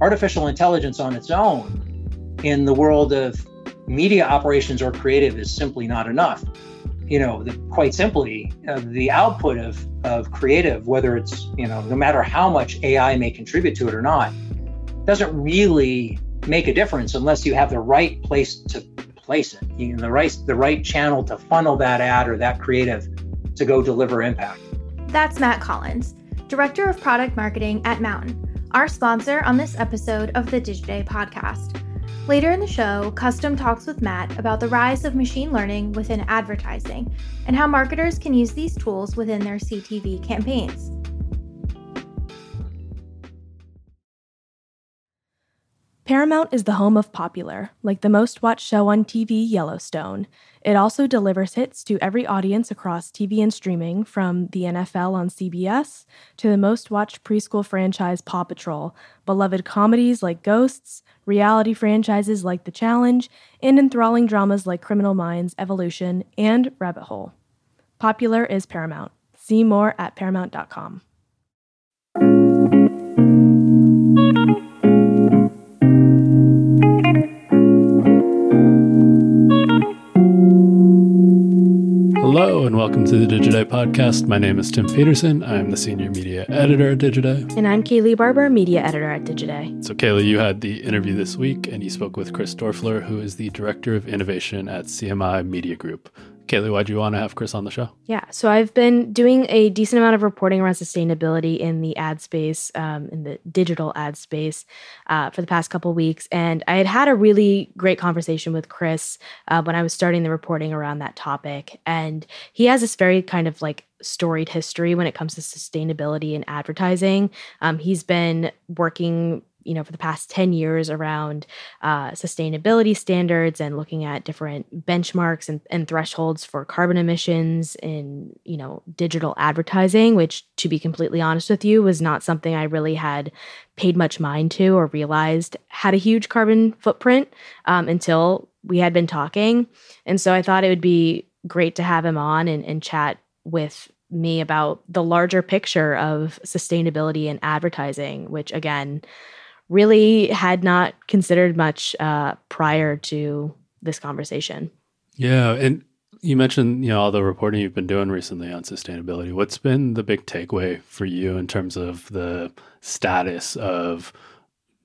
artificial intelligence on its own in the world of media operations or creative is simply not enough. You know, the, quite simply, uh, the output of, of creative, whether it's, you know, no matter how much AI may contribute to it or not, doesn't really make a difference unless you have the right place to place it, you know, the right the right channel to funnel that ad or that creative to go deliver impact. That's Matt Collins, Director of Product Marketing at Mountain, our sponsor on this episode of the Digiday podcast. Later in the show, Custom talks with Matt about the rise of machine learning within advertising and how marketers can use these tools within their CTV campaigns. Paramount is the home of popular, like the most watched show on TV, Yellowstone. It also delivers hits to every audience across TV and streaming, from the NFL on CBS to the most watched preschool franchise Paw Patrol, beloved comedies like Ghosts, reality franchises like The Challenge, and enthralling dramas like Criminal Minds, Evolution, and Rabbit Hole. Popular is Paramount. See more at paramount.com. Hello and welcome to the Digiday podcast. My name is Tim Peterson. I'm the senior media editor at Digiday. And I'm Kayleigh Barber, media editor at Digiday. So, Kayleigh, you had the interview this week and you spoke with Kris Doerfler, who is the director of innovation at CMI Media Group. Kayleigh, why do you want to have Kris on the show? Yeah, so I've been doing a decent amount of reporting around sustainability in the ad space, um, in the digital ad space, uh, for the past couple weeks, and I had had a really great conversation with Kris uh, when I was starting the reporting around that topic, and he has this very kind of like storied history when it comes to sustainability and advertising. Um, he's been working you know for the past 10 years around uh, sustainability standards and looking at different benchmarks and, and, thresholds for carbon emissions in you know digital advertising which to be completely honest with you was not something i really had paid much mind to or realized had a huge carbon footprint um, until we had been talking. And so i thought it would be great to have him on and, and chat with me about the larger picture of sustainability and advertising which again really had not considered much uh, prior to this conversation. Yeah, and you mentioned you know all the reporting you've been doing recently on sustainability. What's been the big takeaway for you in terms of the status of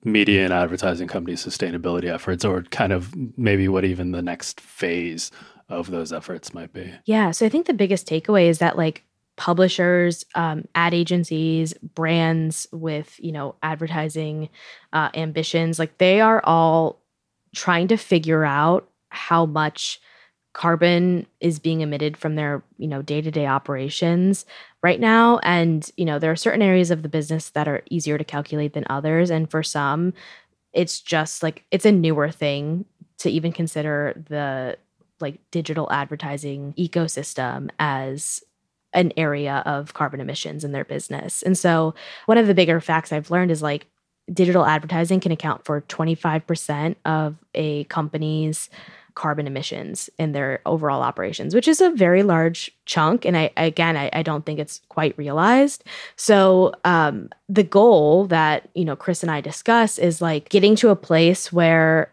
media and advertising companies' sustainability efforts, or kind of maybe what even the next phase of those efforts might be? Yeah, so I think the biggest takeaway is that like publishers, um, ad agencies, brands with you know advertising uh, ambitions, like they are all trying to figure out how much carbon is being emitted from their you know day-to-day operations right now. And you know there are certain areas of the business that are easier to calculate than others. And for some it's just like it's a newer thing to even consider the like digital advertising ecosystem as an area of carbon emissions in their business. And so, one of the bigger facts I've learned is like digital advertising can account for 25% of a company's carbon emissions in their overall operations, which is a very large chunk. And I, again, I, I don't think it's quite realized. So, um, the goal that, you know, Kris and I discuss is like getting to a place where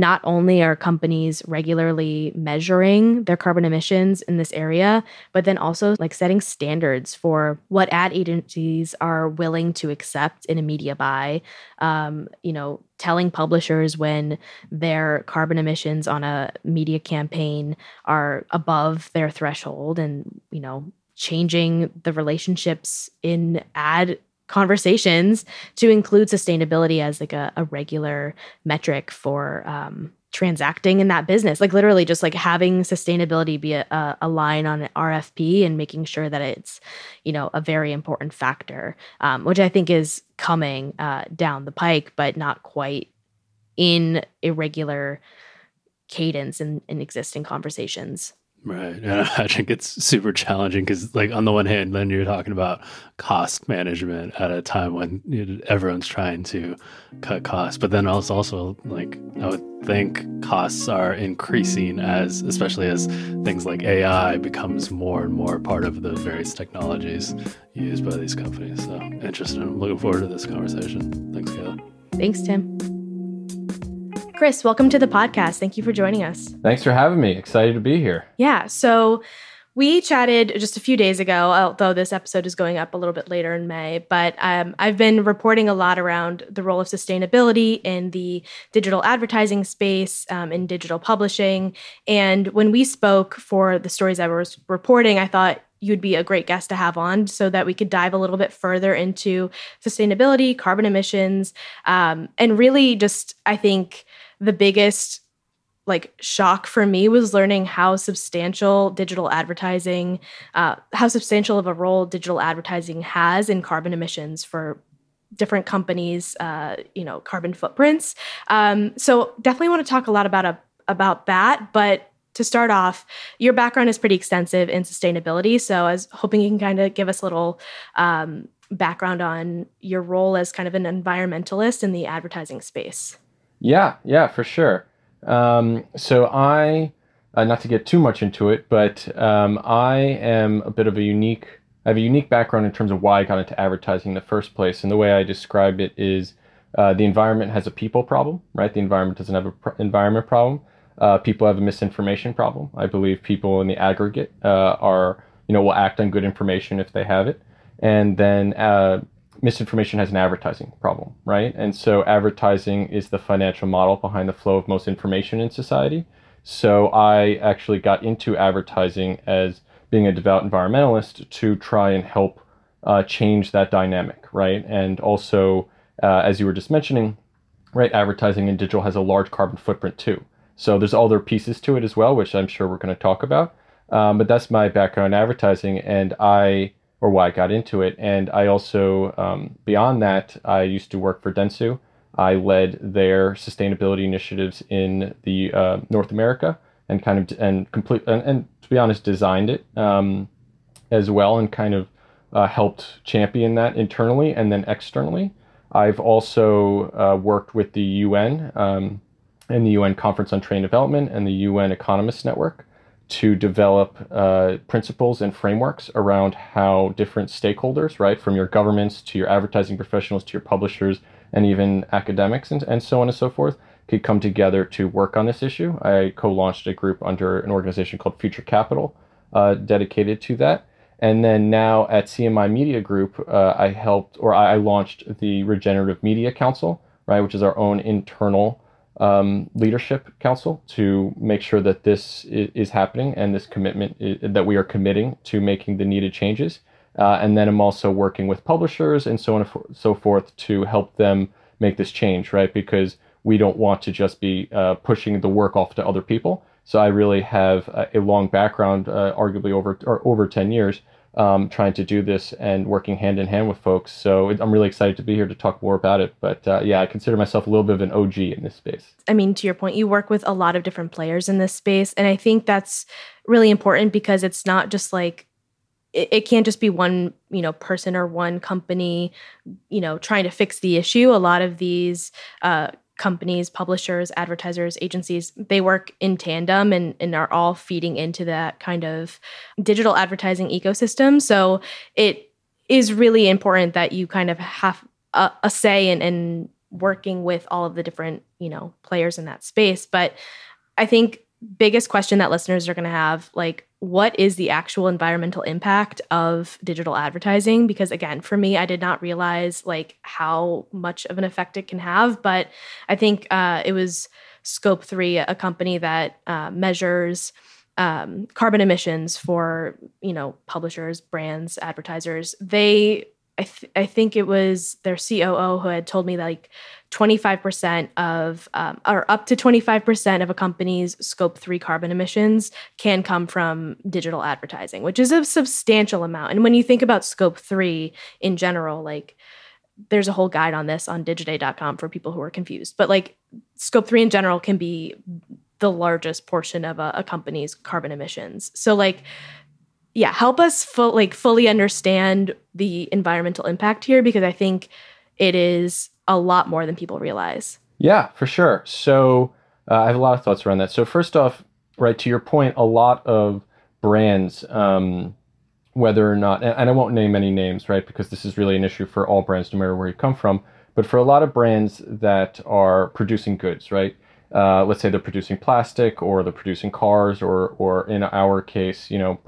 not only are companies regularly measuring their carbon emissions in this area, but then also like setting standards for what ad agencies are willing to accept in a media buy. Um, you know, telling publishers when their carbon emissions on a media campaign are above their threshold and, you know, changing the relationships in ad conversations to include sustainability as like a, a regular metric for um, transacting in that business. Like literally just like having sustainability be a, a, line on an rfp and making sure that it's you know a very important factor um, which i think is coming uh, down the pike but not quite in irregular cadence in, in existing conversations Right. And I imagine it's super challenging because, like, on the one hand, then you're talking about cost management at a time when everyone's trying to cut costs. But then also, also, like, I would think costs are increasing as, especially as things like AI becomes more and more part of the various technologies used by these companies. So interesting. I'm looking forward to this conversation. Thanks, Kayla. Thanks, Tim. Kris, welcome to the podcast. Thank you for joining us. Thanks for having me. Excited to be here. Yeah. So, we chatted just a few days ago, although this episode is going up a little bit later in May. But um, I've been reporting a lot around the role of sustainability in the digital advertising space, um, in digital publishing. And when we spoke for the stories I was reporting, I thought you'd be a great guest to have on so that we could dive a little bit further into sustainability, carbon emissions, um, and really just, I think, the biggest like shock for me was learning how substantial digital advertising uh, how substantial of a role digital advertising has in carbon emissions for different companies uh, you know carbon footprints. Um, so definitely want to talk a lot about a, about that but to start off your background is pretty extensive in sustainability so i was hoping you can kind of give us a little um, background on your role as kind of an environmentalist in the advertising space yeah yeah for sure um, so I, uh, not to get too much into it, but um, I am a bit of a unique. I have a unique background in terms of why I got into advertising in the first place, and the way I describe it is uh, the environment has a people problem, right? The environment doesn't have an pr- environment problem. Uh, people have a misinformation problem. I believe people in the aggregate uh, are, you know, will act on good information if they have it, and then uh, misinformation has an advertising problem, right? And so advertising is the financial model behind the flow of most information in society. So I actually got into advertising as being a devout environmentalist to try and help uh, change that dynamic, right? And also, uh, as you were just mentioning, right, advertising in digital has a large carbon footprint too. So there's other pieces to it as well, which I'm sure we're going to talk about. Um, but that's my background in advertising, and I or why I got into it. And I also, um, beyond that, I used to work for Dentsu. I led their sustainability initiatives in the uh, North America and kind of and complete and, and to be honest, designed it um, as well and kind of uh, helped champion that internally and then externally. I've also uh, worked with the UN um, and the UN Conference on Trade Development and the UN Economist Network to develop uh, principles and frameworks around how different stakeholders, right, from your governments to your advertising professionals to your publishers and even academics and, and so on and so forth, could come together to work on this issue. I co launched a group under an organization called Future Capital uh, dedicated to that. And then now at CMI Media Group, uh, I helped or I launched the Regenerative Media Council, right, which is our own internal um, leadership council to make sure that this is, happening and this commitment is, that we are committing to making the needed changes. Uh, and then I'm also working with publishers and so on and so forth to help them make this change, right? Because we don't want to just be uh, pushing the work off to other people. So I really have a, long background, uh, arguably over over 10 years, um, trying to do this and working hand in hand with folks. So I'm really excited to be here to talk more about it. But uh, yeah, I consider myself a little bit of an OG in this space. I mean, to your point, you work with a lot of different players in this space. And I think that's really important because it's not just like, it, it can't just be one, you know, person or one company, you know, trying to fix the issue. A lot of these uh, companies, publishers, advertisers, agencies, they work in tandem and, and are all feeding into that kind of digital advertising ecosystem. So it is really important that you kind of have a, a say in, in working with all of the different, you know, players in that space. But I think biggest question that listeners are going to have like what is the actual environmental impact of digital advertising? Because again for me i did not realize like how much of an effect it can have but i think uh, it was scope 3 a company that uh, measures um, carbon emissions for you know publishers brands advertisers. They I, th- I think it was their COO who had told me like 25% of, um, or up to 25% of a company's scope three carbon emissions can come from digital advertising, which is a substantial amount. And when you think about scope three in general, like there's a whole guide on this on digiday.com for people who are confused. But like scope three in general can be the largest portion of a, a company's carbon emissions. So like yeah, help us full, like fully understand the environmental impact here because I think it is a lot more than people realize. Yeah, for sure. So uh, I have a lot of thoughts around that. So first off, right to your point, a lot of brands, um, whether or not, and, and I won't name any names, right, because this is really an issue for all brands, no matter where you come from. But for a lot of brands that are producing goods, right? Uh, let's say they're producing plastic or they're producing cars or, or in our case, you know,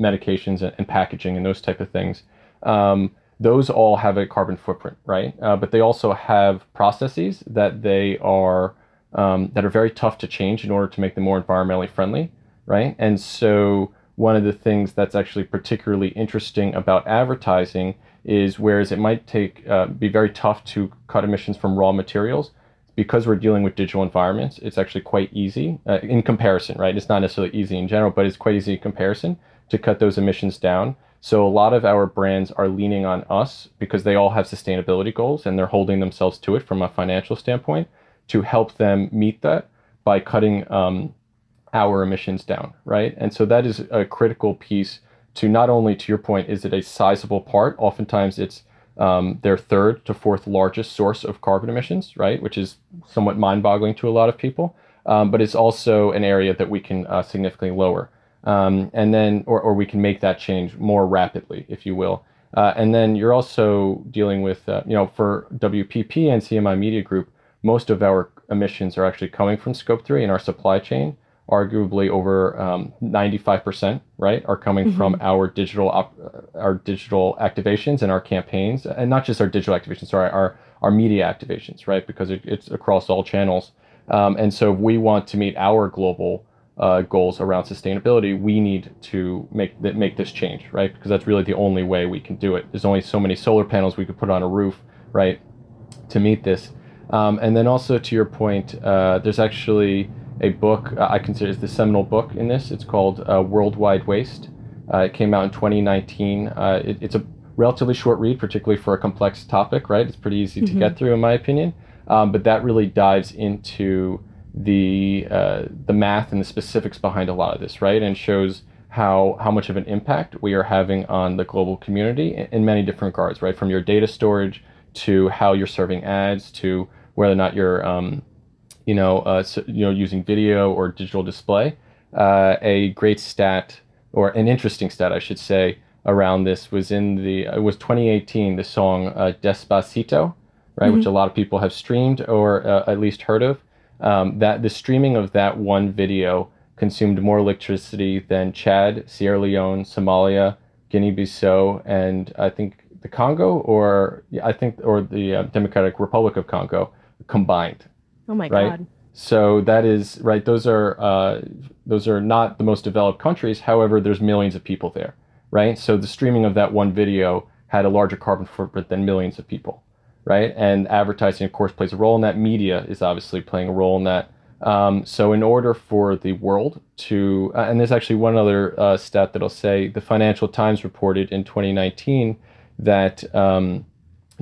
medications and, and packaging and those type of things. Um, those all have a carbon footprint, right? Uh, but they also have processes that they are um, that are very tough to change in order to make them more environmentally friendly, right? And so one of the things that's actually particularly interesting about advertising is whereas it might take uh, be very tough to cut emissions from raw materials because we're dealing with digital environments it's actually quite easy uh, in comparison right it's not necessarily easy in general but it's quite easy in comparison to cut those emissions down so a lot of our brands are leaning on us because they all have sustainability goals and they're holding themselves to it from a financial standpoint to help them meet that by cutting um, our emissions down, right? And so that is a critical piece to not only, to your point, is it a sizable part? Oftentimes it's um, their third to fourth largest source of carbon emissions, right? Which is somewhat mind boggling to a lot of people. Um, but it's also an area that we can uh, significantly lower um, and then or, or we can make that change more rapidly, if you will. Uh, and then you're also dealing with, uh, you know, for WPP and CMI Media Group, most of our emissions are actually coming from Scope 3 in our supply chain. Arguably over um, 95%, right, are coming mm-hmm. from our digital op- uh, our digital activations and our campaigns, and not just our digital activations, sorry, our our media activations, right, because it, it's across all channels. Um, and so if we want to meet our global uh, goals around sustainability, we need to make that make this change, right? Because that's really the only way we can do it. There's only so many solar panels we could put on a roof, right, to meet this. Um, and then also to your point, uh, there's actually a book uh, I consider is the seminal book in this. It's called uh, Worldwide Waste. Uh, it came out in 2019. Uh, it, it's a relatively short read, particularly for a complex topic, right? It's pretty easy mm-hmm. to get through, in my opinion. Um, but that really dives into the uh, the math and the specifics behind a lot of this, right? And shows how how much of an impact we are having on the global community in, in many different regards, right? From your data storage to how you're serving ads to whether or not you're um, you know uh, so, you know using video or digital display. Uh, a great stat or an interesting stat, I should say, around this was in the it was 2018. The song uh, Despacito, right, mm-hmm. which a lot of people have streamed or uh, at least heard of um, that the streaming of that one video consumed more electricity than Chad, Sierra Leone, Somalia, Guinea-Bissau, and I think the Congo, or I think, or the uh, Democratic Republic of Congo combined. Oh my right? God! So that is right. Those are uh, those are not the most developed countries. However, there's millions of people there, right? So the streaming of that one video had a larger carbon footprint than millions of people right? And advertising, of course, plays a role in that. Media is obviously playing a role in that. Um, so, in order for the world to, uh, and there's actually one other uh, stat that I'll say the Financial Times reported in 2019 that um,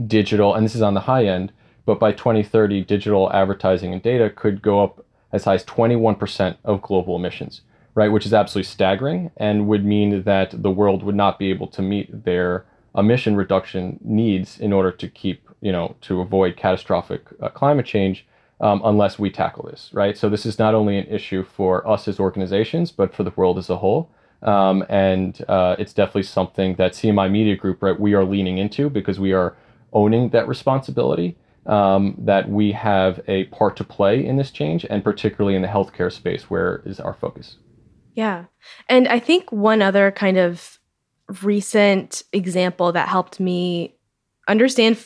digital, and this is on the high end, but by 2030, digital advertising and data could go up as high as 21% of global emissions, right? Which is absolutely staggering and would mean that the world would not be able to meet their emission reduction needs in order to keep you know, to avoid catastrophic uh, climate change um, unless we tackle this, right? So this is not only an issue for us as organizations, but for the world as a whole. Um, and uh, it's definitely something that CMI Media Group, right, we are leaning into because we are owning that responsibility. Um, that we have a part to play in this change, and particularly in the healthcare space, where is our focus. Yeah. And I think one other kind of recent example that helped me understand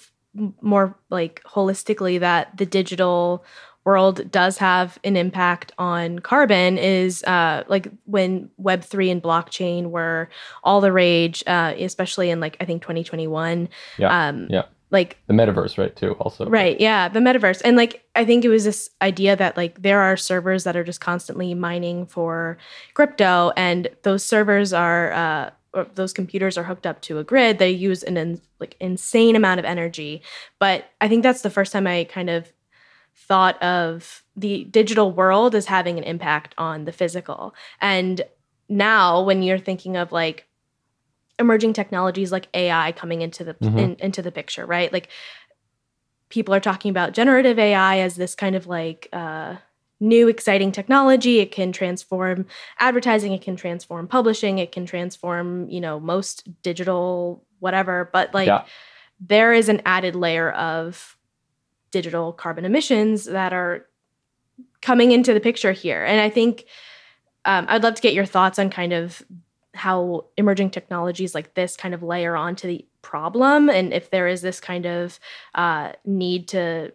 more like holistically that the digital world does have an impact on carbon is uh, like when web 3 and blockchain were all the rage uh, especially in like i think 2021 yeah um, yeah like the metaverse right too also. Right yeah the metaverse. And like i think it was this idea that like there are servers that are just constantly mining for crypto and those servers are uh, those computers are hooked up to a grid. They use an in, like insane amount of energy. But i think that's the first time i kind of thought of the digital world as having an impact on the physical. And now when you're thinking of like emerging technologies like ai coming into the mm-hmm. in, into the picture right like people are talking about generative ai as this kind of like uh new exciting technology it can transform advertising it can transform publishing it can transform you know most digital whatever but like yeah. there is an added layer of digital carbon emissions that are coming into the picture here. And I think um, I'd love to get your thoughts on kind of how emerging technologies like this kind of layer onto the problem. And if there is this kind of uh, need to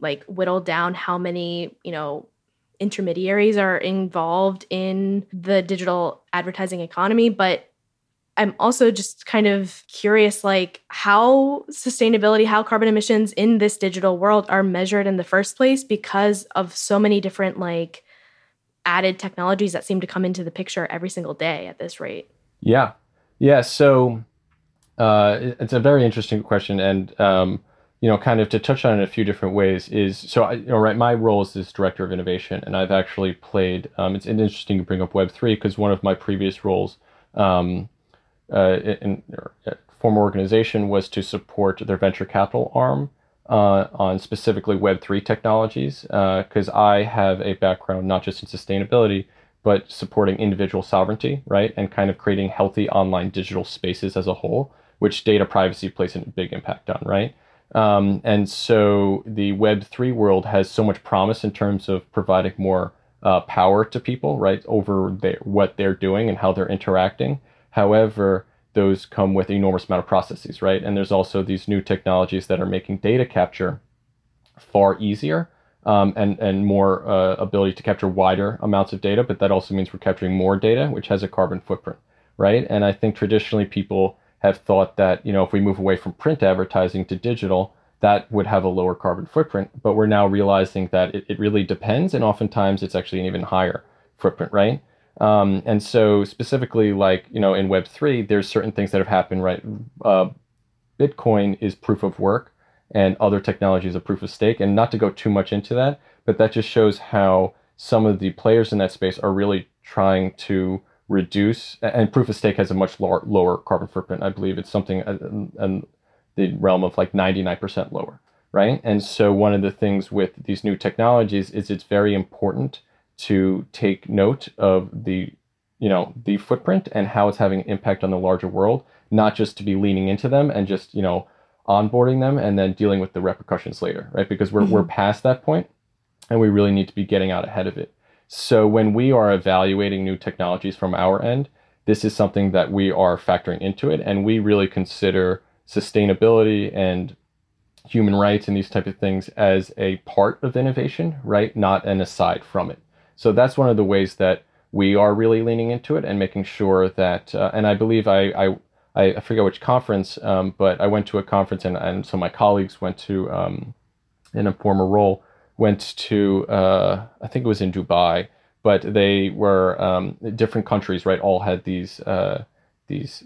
like whittle down how many you know intermediaries are involved in the digital advertising economy. But i'm also just kind of curious like how sustainability how carbon emissions in this digital world are measured in the first place because of so many different like added technologies that seem to come into the picture every single day at this rate yeah yeah so uh, it's a very interesting question and um, you know, kind of to touch on it in a few different ways is so I, you know, right. My role is this director of innovation, and I've actually played. Um, it's interesting to bring up Web three because one of my previous roles, um, uh, in, in former organization was to support their venture capital arm uh, on specifically Web three technologies because uh, I have a background not just in sustainability but supporting individual sovereignty, right, and kind of creating healthy online digital spaces as a whole, which data privacy plays a big impact on, right. Um, and so the Web3 world has so much promise in terms of providing more uh, power to people, right, over their, what they're doing and how they're interacting. However, those come with enormous amount of processes, right? And there's also these new technologies that are making data capture far easier um, and and more uh, ability to capture wider amounts of data. But that also means we're capturing more data, which has a carbon footprint, right? And I think traditionally people have thought that you know if we move away from print advertising to digital that would have a lower carbon footprint but we're now realizing that it, it really depends and oftentimes it's actually an even higher footprint right um, and so specifically like you know in web 3 there's certain things that have happened right? Uh, bitcoin is proof of work and other technologies are proof of stake. And not to go too much into that but that just shows how some of the players in that space are really trying to reduce and proof of stake has a much lower, lower carbon footprint. I believe it's something in, in the realm of like 99% lower right? And so one of the things with these new technologies is it's very important to take note of the you know the footprint and how it's having an impact on the larger world not just to be leaning into them and just you know onboarding them and then dealing with the repercussions later right because we're, mm-hmm. we're past that point and we really need to be getting out ahead of it so when we are evaluating new technologies from our end, this is something that we are factoring into it, and we really consider sustainability and human rights and these type of things as a part of innovation, right? Not an aside from it. So that's one of the ways that we are really leaning into it and making sure that. Uh, and I believe I, I I forget which conference, um, but I went to a conference and, and so my colleagues went to um, in a former role went to uh, I think it was in Dubai, but they were um, different countries, right? All had these uh, these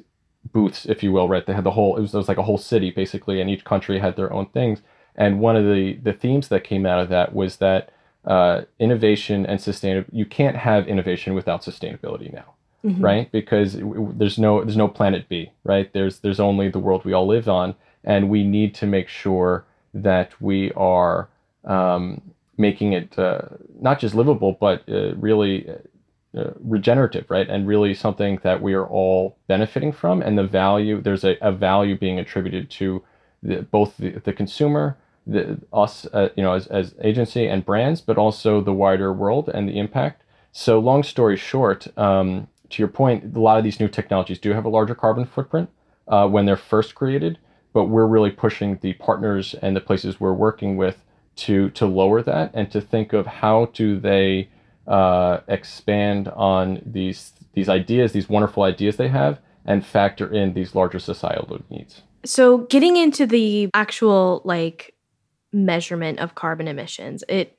booths, if you will, right? They had the whole it was, it was like a whole city basically, and each country had their own things. And one of the the themes that came out of that was that uh, innovation and sustainability you can't have innovation without sustainability now. Mm-hmm. right because there's no there's no planet b right there's there's only the world we all live on and we need to make sure that we are um, making it uh, not just livable, but uh, really uh, uh, regenerative, right? And really something that we are all benefiting from. And the value, there's a, a value being attributed to the, both the, the consumer, the, us, uh, you know, as, as agency and brands, but also the wider world and the impact. So, long story short, um, to your point, a lot of these new technologies do have a larger carbon footprint uh, when they're first created, but we're really pushing the partners and the places we're working with to to lower that and to think of how do they uh, expand on these these ideas, these wonderful ideas they have, and factor in these larger societal needs. So, getting into the actual like measurement of carbon emissions, it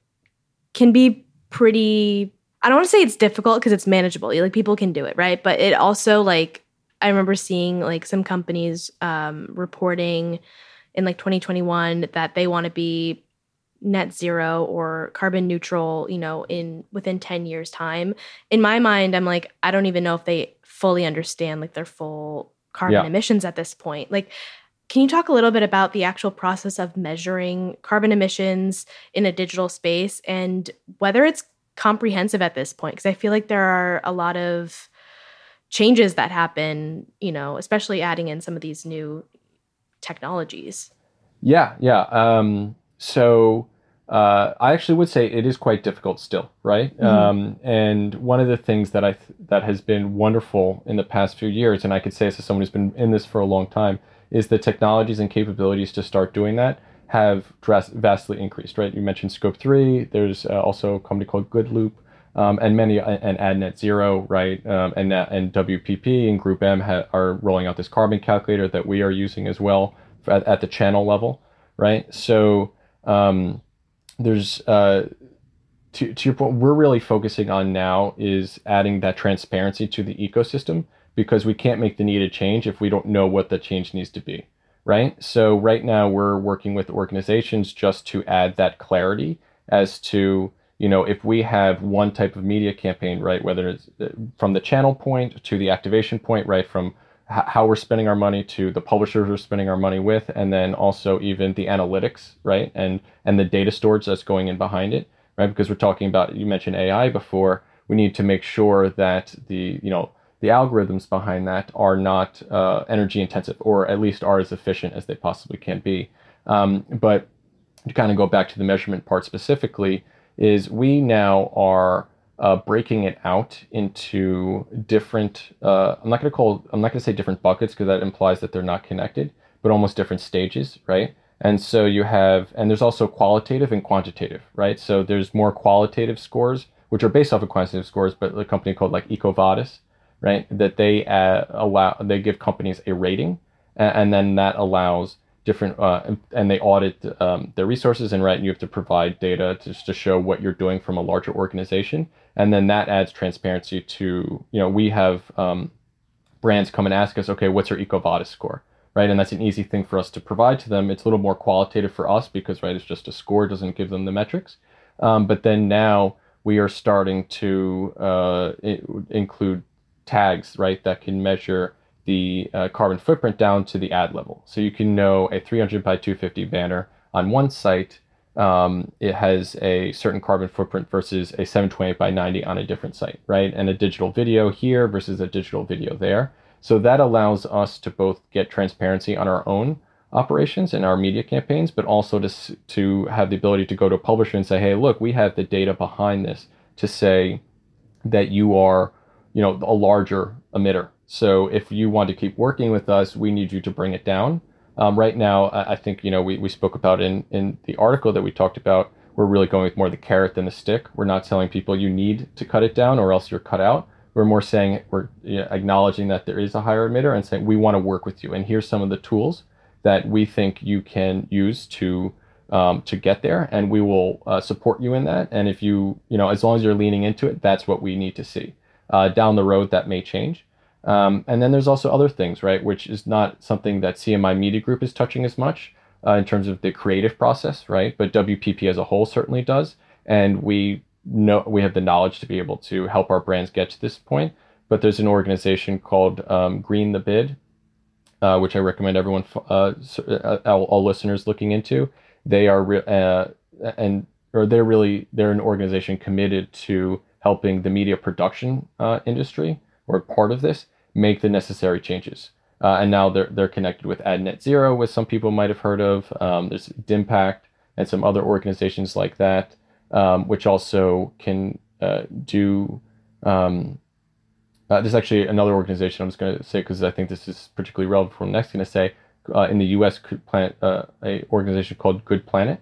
can be pretty. I don't want to say it's difficult because it's manageable. Like people can do it, right? But it also like I remember seeing like some companies um, reporting in like 2021 that they want to be net zero or carbon neutral, you know, in within 10 years time. In my mind, I'm like I don't even know if they fully understand like their full carbon yeah. emissions at this point. Like can you talk a little bit about the actual process of measuring carbon emissions in a digital space and whether it's comprehensive at this point because I feel like there are a lot of changes that happen, you know, especially adding in some of these new technologies. Yeah, yeah. Um so uh, I actually would say it is quite difficult still, right? Mm-hmm. Um, and one of the things that I th- that has been wonderful in the past few years, and I could say this as someone who's been in this for a long time, is the technologies and capabilities to start doing that have vastly increased, right? You mentioned Scope Three. There's uh, also a company called Goodloop. Um, and many and AdNet Zero, right, um, and and WPP and Group M ha- are rolling out this carbon calculator that we are using as well at, at the channel level, right? So um, there's uh, to, to your point, we're really focusing on now is adding that transparency to the ecosystem because we can't make the needed change if we don't know what the change needs to be, right? So right now we're working with organizations just to add that clarity as to you know if we have one type of media campaign, right, whether it's uh, from the channel point to the activation point, right, from how we're spending our money to the publishers we're spending our money with and then also even the analytics right and and the data storage that's going in behind it right because we're talking about you mentioned ai before we need to make sure that the you know the algorithms behind that are not uh, energy intensive or at least are as efficient as they possibly can be um, but to kind of go back to the measurement part specifically is we now are uh, breaking it out into different. Uh, I'm not going to call. I'm not going to say different buckets because that implies that they're not connected, but almost different stages, right? And so you have, and there's also qualitative and quantitative, right? So there's more qualitative scores, which are based off of quantitative scores, but a company called like EcoVadis, right? That they uh, allow, they give companies a rating, and, then that allows different uh, and they audit um, their resources and right you have to provide data to, to show what you're doing from a larger organization. And then that adds transparency to you know we have um, brands come and ask us okay what's your ecovadis score? Right? And that's an easy thing for us to provide to them. It's a little more qualitative for us because right it's just a score doesn't give them the metrics. Um, but then now we are starting to uh, include tags right that can measure the uh, carbon footprint down to the ad level. So you can know a 300 by 250 banner on one site, um, it has a certain carbon footprint versus a 728 by 90 on a different site, right? And a digital video here versus a digital video there. So that allows us to both get transparency on our own operations and our media campaigns, but also to, to have the ability to go to a publisher and say, hey, look, we have the data behind this to say that you are, you know, a larger emitter so if you want to keep working with us, we need you to bring it down. Um, right now, I think you know we, we spoke about in in the article that we talked about. We're really going with more the carrot than the stick. We're not telling people you need to cut it down or else you're cut out. We're more saying we're acknowledging that there is a higher emitter and saying we want to work with you. And here's some of the tools that we think you can use to um, to get there, and we will uh, support you in that. And if you you know as long as you're leaning into it, that's what we need to see. Uh, down the road, that may change. Um, and then there's also other things, right, which is not something that CMI Media Group is touching as much uh, in terms of the creative process, right? But WPP as a whole certainly does, and we know we have the knowledge to be able to help our brands get to this point. But there's an organization called um, Green the Bid, uh, which I recommend everyone, uh, uh, all, all, listeners, looking into. They are re- uh, and or they're really they're an organization committed to helping the media production uh, industry or part of this make the necessary changes. Uh, and now they're, they're connected with AdNet Zero, which some people might have heard of. Um, there's DIMPACT and some other organizations like that, um, which also can uh, do. Um, uh, there's actually another organization I'm just going to say because I think this is particularly relevant for what I'm next going to say. Uh, in the U.S., Planet, uh, a organization called Good Planet,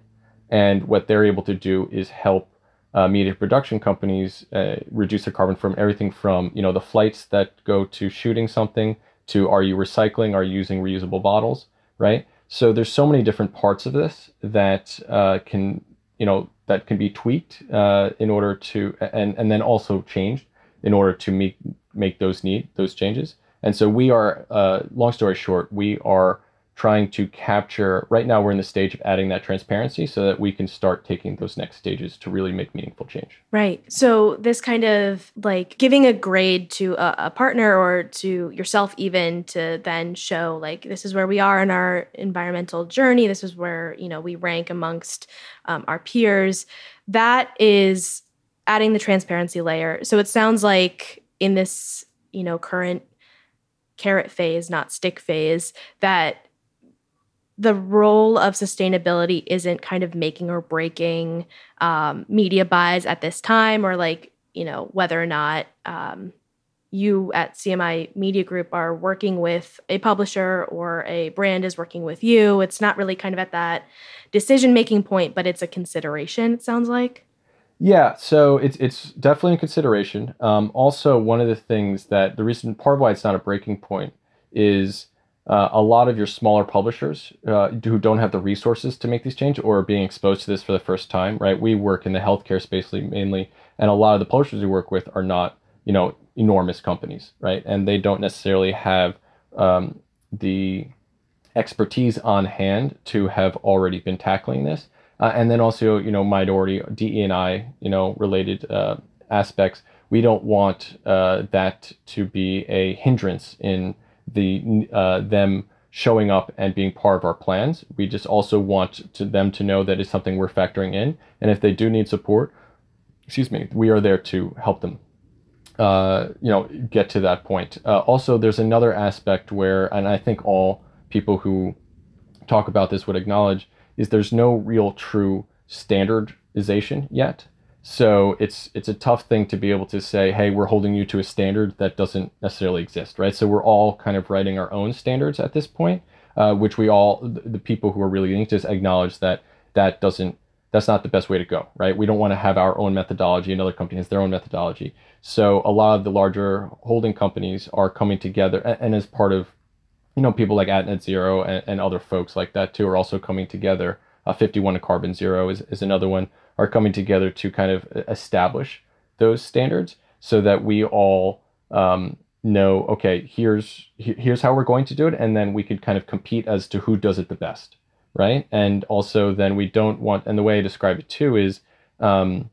and what they're able to do is help uh, media production companies uh, reduce their carbon from everything from you know the flights that go to shooting something to are you recycling are you using reusable bottles right? So there's so many different parts of this that uh, can you know that can be tweaked uh, in order to and and then also changed in order to make make those need those changes. And so we are uh, long story short we are trying to capture right now we're in the stage of adding that transparency so that we can start taking those next stages to really make meaningful change. Right. So this kind of like giving a grade to a, a, partner or to yourself even to then show like this is where we are in our environmental journey. This is where you know we rank amongst um, our peers. That is adding the transparency layer. So it sounds like in this you know current carrot phase not stick phase that the role of sustainability isn't kind of making or breaking um, media buys at this time, or like you know whether or not um, you at CMI Media Group are working with a publisher or a brand is working with you. It's not really kind of at that decision making point, but it's a consideration. It sounds like. Yeah, so it's it's definitely a consideration. Um, also, one of the things that the reason part of why it's not a breaking point is uh, a lot of your smaller publishers uh, who don't have the resources to make these changes or are being exposed to this for the first time, right? We work in the healthcare space mainly, and a lot of the publishers we work with are not, you know, enormous companies, right? And they don't necessarily have um, the expertise on hand to have already been tackling this. Uh, and then also, you know, minority DE and I, you know, related uh, aspects. We don't want uh, that to be a hindrance in the uh, them showing up and being part of our plans. We just also want to them to know that it's something we're factoring in, and if they do need support, excuse me, we are there to help them. Uh, you know, get to that point. Uh, also, there's another aspect where, and I think all people who talk about this would acknowledge, is there's no real true standardization yet. So it's it's a tough thing to be able to say, hey, we're holding you to a standard that doesn't necessarily exist, right? So we're all kind of writing our own standards at this point, uh, which we all the people who are really linked to acknowledge that that doesn't that's not the best way to go, right? We don't want to have our own methodology. Another company has their own methodology. So a lot of the larger holding companies are coming together, and, and as part of, you know, people like AdNet Zero and, and other folks like that too are also coming together. Uh, 51 Carbon Zero is, is another one are coming together to kind of establish those standards so that we all um, know okay here's here's how we're going to do it and then we could kind of compete as to who does it the best right? And also then we don't want and the way i describe it too is um,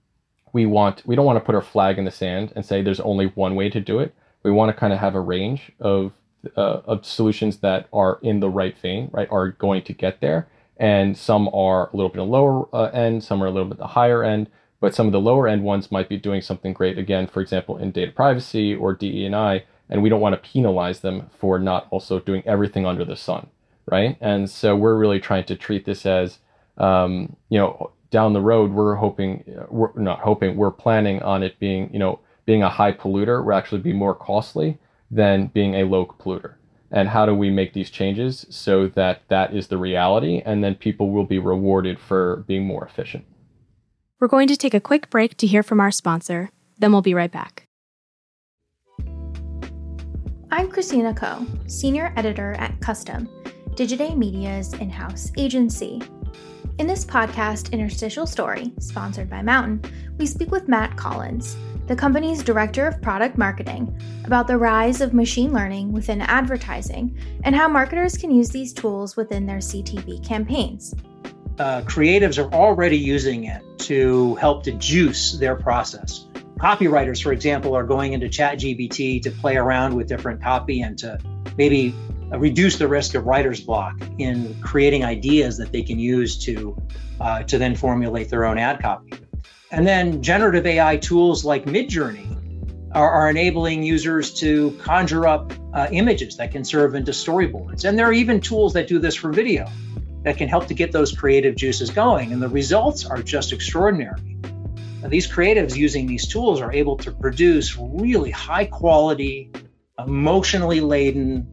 we want we don't want to put our flag in the sand and say there's only one way to do it. We want to kind of have a range of uh, of solutions that are in the right vein right are going to get there and some are a little bit lower uh, end, some are a little bit the higher end, but some of the lower end ones might be doing something great again, for example, in data privacy or DE&I, and we don't want to penalize them for not also doing everything under the sun, right? And so we're really trying to treat this as, um, you know, down the road, we're hoping, we're not hoping, we're planning on it being, you know, being a high polluter will actually be more costly than being a low polluter and how do we make these changes so that that is the reality and then people will be rewarded for being more efficient. We're going to take a quick break to hear from our sponsor, then we'll be right back. I'm Christina Ko, Senior Editor at Custom, Digiday Media's in house agency. In this podcast, Interstitial Story, sponsored by Mountain, we speak with Matt Collins, the company's director of product marketing, about the rise of machine learning within advertising and how marketers can use these tools within their CTV campaigns. Uh, creatives are already using it to help to juice their process. Copywriters, for example, are going into ChatGPT to play around with different copy and to maybe reduce the risk of writer's block in creating ideas that they can use to uh, to then formulate their own ad copy. And then generative AI tools like Midjourney are, are enabling users to conjure up uh, images that can serve into storyboards. And there are even tools that do this for video that can help to get those creative juices going. And the results are just extraordinary. Now, these creatives using these tools are able to produce really high quality, emotionally laden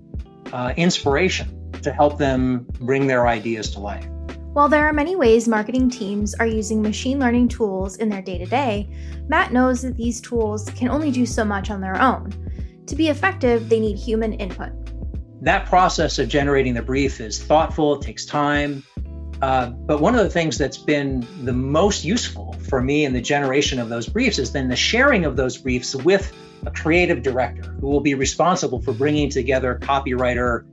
uh, inspiration to help them bring their ideas to life. While there are many ways marketing teams are using machine learning tools in their day to day, Matt knows that these tools can only do so much on their own. To be effective, they need human input. That process of generating the brief is thoughtful, it takes time. Uh, but one of the things that's been the most useful for me in the generation of those briefs has been the sharing of those briefs with a creative director who will be responsible for bringing together copywriter,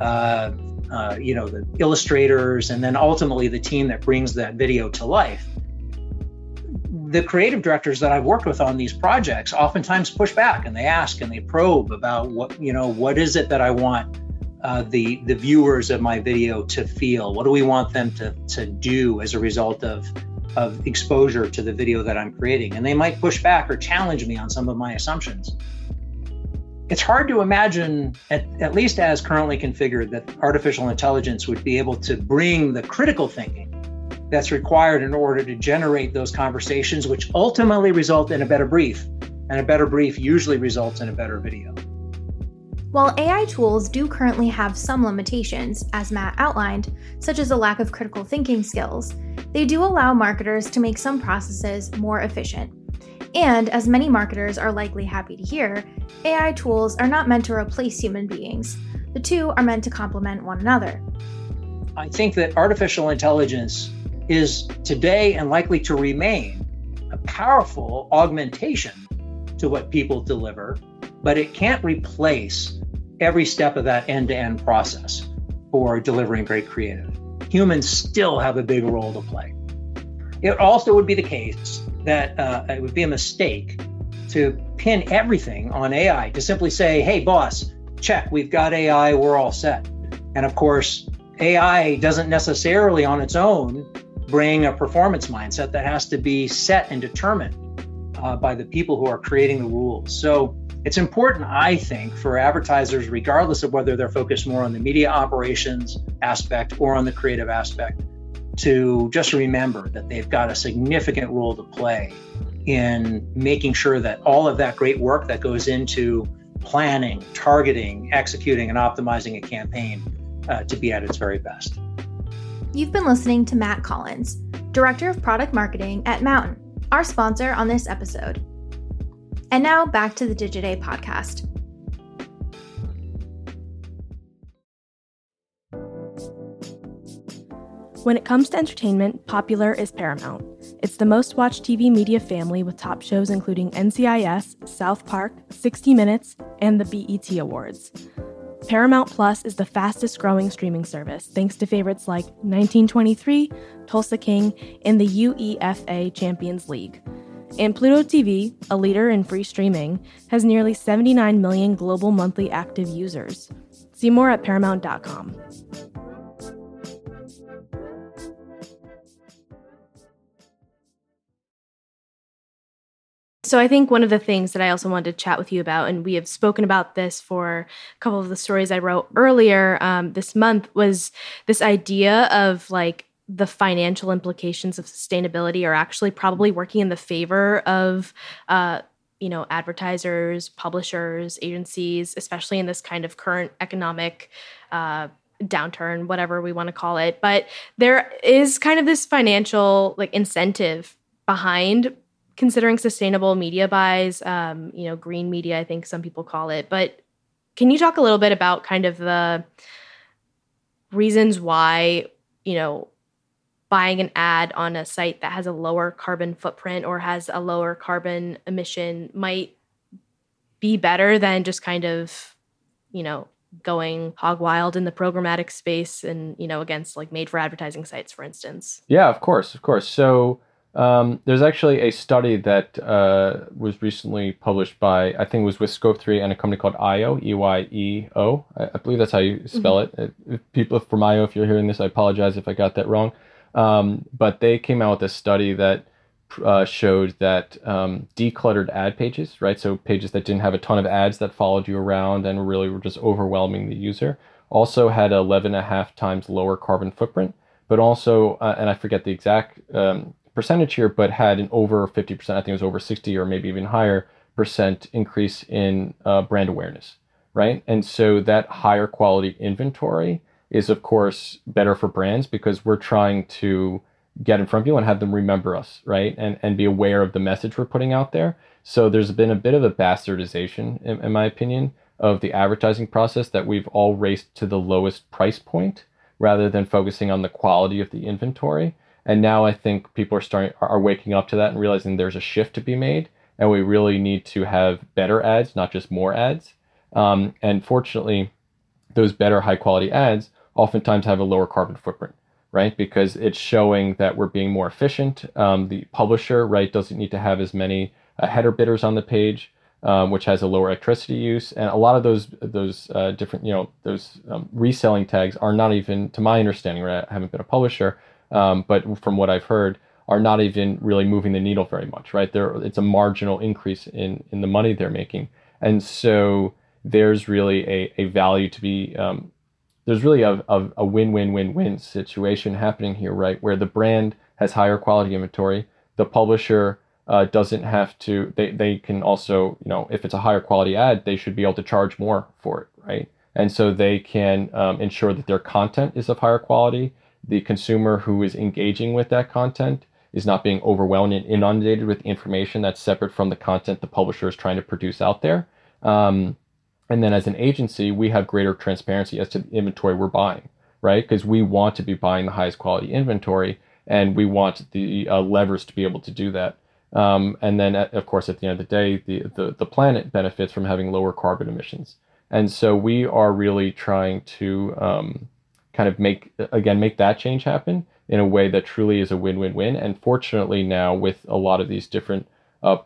uh, uh, you know, the illustrators, and then ultimately the team that brings that video to life. The creative directors that I've worked with on these projects oftentimes push back and they ask and they probe about what you know what is it that I want uh, the the viewers of my video to feel. What do we want them to to do as a result of of exposure to the video that I'm creating? And they might push back or challenge me on some of my assumptions it's hard to imagine, at, at least as currently configured, that artificial intelligence would be able to bring the critical thinking that's required in order to generate those conversations, which ultimately result in a better brief. And a better brief usually results in a better video. While AI tools do currently have some limitations, as Matt outlined, such as a lack of critical thinking skills, they do allow marketers to make some processes more efficient. And as many marketers are likely happy to hear, AI tools are not meant to replace human beings. The two are meant to complement one another. I think that artificial intelligence is today and likely to remain a powerful augmentation to what people deliver, but it can't replace every step of that end to end process for delivering great creative. Humans still have a big role to play. It also would be the case that uh, it would be a mistake to pin everything on AI, to simply say, hey, boss, check, we've got AI, we're all set. And of course, AI doesn't necessarily on its own bring a performance mindset that has to be set and determined uh, by the people who are creating the rules. So it's important, I think, for advertisers, regardless of whether they're focused more on the media operations aspect or on the creative aspect, to just remember that they've got a significant role to play in making sure that all of that great work that goes into planning, targeting, executing, and optimizing a campaign uh, to be at its very best. You've been listening to Matt Collins, Director of Product Marketing at Mountain, our sponsor on this episode. And now back to the Digiday podcast. When it comes to entertainment, popular is Paramount. It's the most watched TV media family with top shows including NCIS, South Park, 60 Minutes, and the BET Awards. Paramount Plus is the fastest growing streaming service thanks to favorites like 1923, Tulsa King, and the UEFA Champions League. And Pluto TV, a leader in free streaming, has nearly 79 million global monthly active users. See more at Paramount.com. So I think one of the things that I also wanted to chat with you about, and we have spoken about this for a couple of the stories I wrote earlier um, this month, was this idea of like the financial implications of sustainability are actually probably working in the favor of uh, you know advertisers publishers agencies especially in this kind of current economic uh, downturn whatever we want to call it but there is kind of this financial like incentive behind considering sustainable media buys, um, you know, green media, I think some people call it. But can you talk a little bit about kind of the reasons why, you know, buying an ad on a site that has a lower carbon footprint or has a lower carbon emission might be better than just kind of, you know, going hog wild in the programmatic space and, you know, against like made for advertising sites, for instance? Yeah, of course, of course. So, um, there's actually a study that uh, was recently published by, I think it was with Scope 3 and a company called EYEO, E Y E O. I, I believe that's how you spell mm-hmm. it. If people from EYEO, if you're hearing this, I apologize if I got that wrong. Um, but they came out with a study that uh, showed that um, decluttered ad pages, right? So pages that didn't have a ton of ads that followed you around and really were just overwhelming the user, also had 11 and a half times lower carbon footprint. But also, uh, and I forget the exact um, percentage here, but had an over 50%, I think it was over 60 or maybe even higher percent increase in uh, brand awareness, right? And so that higher quality inventory is, of course, better for brands because we're trying to get in front of you and have them remember us, right? And, and be aware of the message we're putting out there. So there's been a bit of a bastardization, in, in my opinion, of the advertising process that we've all raced to the lowest price point rather than focusing on the quality of the inventory. And now I think people are starting are waking up to that and realizing there's a shift to be made, and we really need to have better ads, not just more ads. Um, and fortunately, those better high quality ads oftentimes have a lower carbon footprint, right? Because it's showing that we're being more efficient. Um, the publisher, right, doesn't need to have as many uh, header bidders on the page. Um, which has a lower electricity use, and a lot of those those uh, different you know those um, reselling tags are not even, to my understanding, right? I haven't been a publisher, um, but from what I've heard, are not even really moving the needle very much, right? There, it's a marginal increase in in the money they're making, and so there's really a, a value to be um, there's really a, a, a win-win-win-win situation happening here right? Where the brand has higher quality inventory. The publisher uh, doesn't have to they, they can also you know if it's a higher quality ad they should be able to charge more for it right? And so they can um, ensure that their content is of higher quality. The consumer who is engaging with that content is not being overwhelmed and inundated with information that's separate from the content the publisher is trying to produce out there. Um, and then as an agency we have greater transparency as to the inventory we're buying right because we want to be buying the highest quality inventory and we want the uh, levers to be able to do that um, and then, at, of course, at the end of the day, the, the, the planet benefits from having lower carbon emissions. And so we are really trying to um, kind of make, again, make that change happen in a way that truly is a win-win-win. And fortunately now with a lot of these different, uh,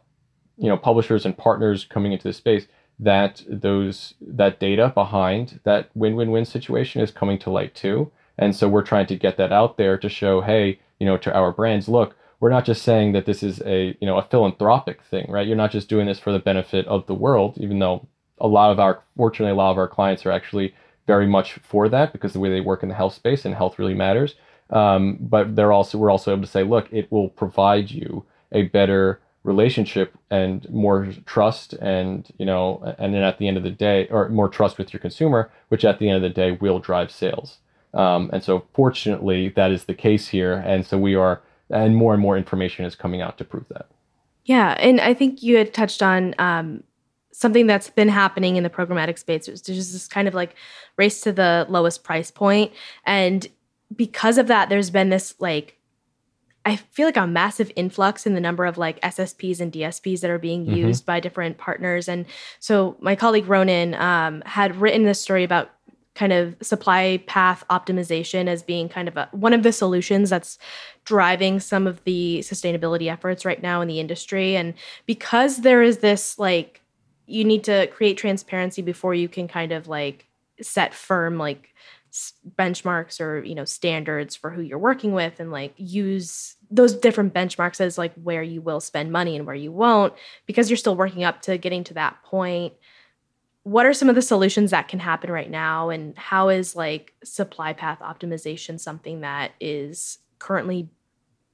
you know, publishers and partners coming into the space, that those that data behind that win-win-win situation is coming to light too. And so we're trying to get that out there to show, hey, you know, to our brands, look, we're not just saying that this is a you know a philanthropic thing, right? You're not just doing this for the benefit of the world, even though a lot of our fortunately a lot of our clients are actually very much for that because the way they work in the health space and health really matters. Um, but they're also we're also able to say, look, it will provide you a better relationship and more trust and you know and then at the end of the day or more trust with your consumer which at the end of the day will drive sales um, and so fortunately that is the case here and so we are and more and more information is coming out to prove that. Yeah, and I think you had touched on um, something that's been happening in the programmatic space. There's this kind of like race to the lowest price point, and because of that, there's been this like I feel like a massive influx in the number of like SSPs and DSPs that are being mm-hmm. used by different partners. And so my colleague Ronan um, had written this story about kind of supply path optimization as being kind of a, one of the solutions that's driving some of the sustainability efforts right now in the industry and because there is this like you need to create transparency before you can kind of like set firm like benchmarks or you know standards for who you're working with and like use those different benchmarks as like where you will spend money and where you won't because you're still working up to getting to that point. What are some of the solutions that can happen right now and how is like supply path optimization something that is currently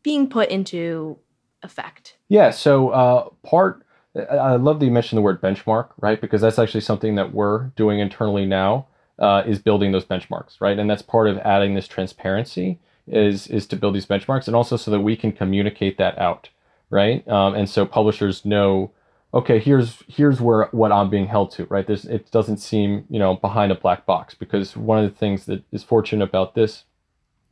being put into effect? Yeah so uh, part i love that you mentioned the word benchmark right? Because that's actually something that we're doing internally now uh, is building those benchmarks right and that's part of adding this transparency is is to build these benchmarks and also so that we can communicate that out right um, and so publishers know okay, here's here's where what I'm being held to, right? This it doesn't seem you know behind a black box because one of the things that is fortunate about this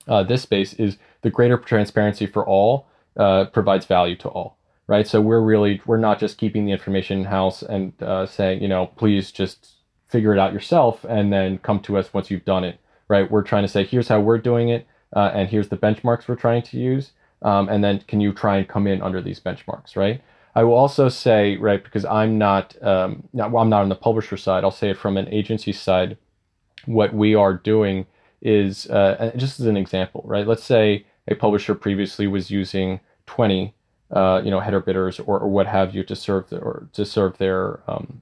uh, this space is the greater transparency for all uh, provides value to all, right? So we're really we're not just keeping the information in house and uh, saying you know please just figure it out yourself and then come to us once you've done it, right? We're trying to say here's how we're doing it uh, and here's the benchmarks we're trying to use. Um, and then can you try and come in under these benchmarks, right? I will also say, right, because I'm not, um, not well, I'm not on the publisher side. I'll say it from an agency side. What we are doing is uh, just as an example, right? Let's say a publisher previously was using 20, uh, you know, header bidders or, or what have you to serve the, or to serve their, um,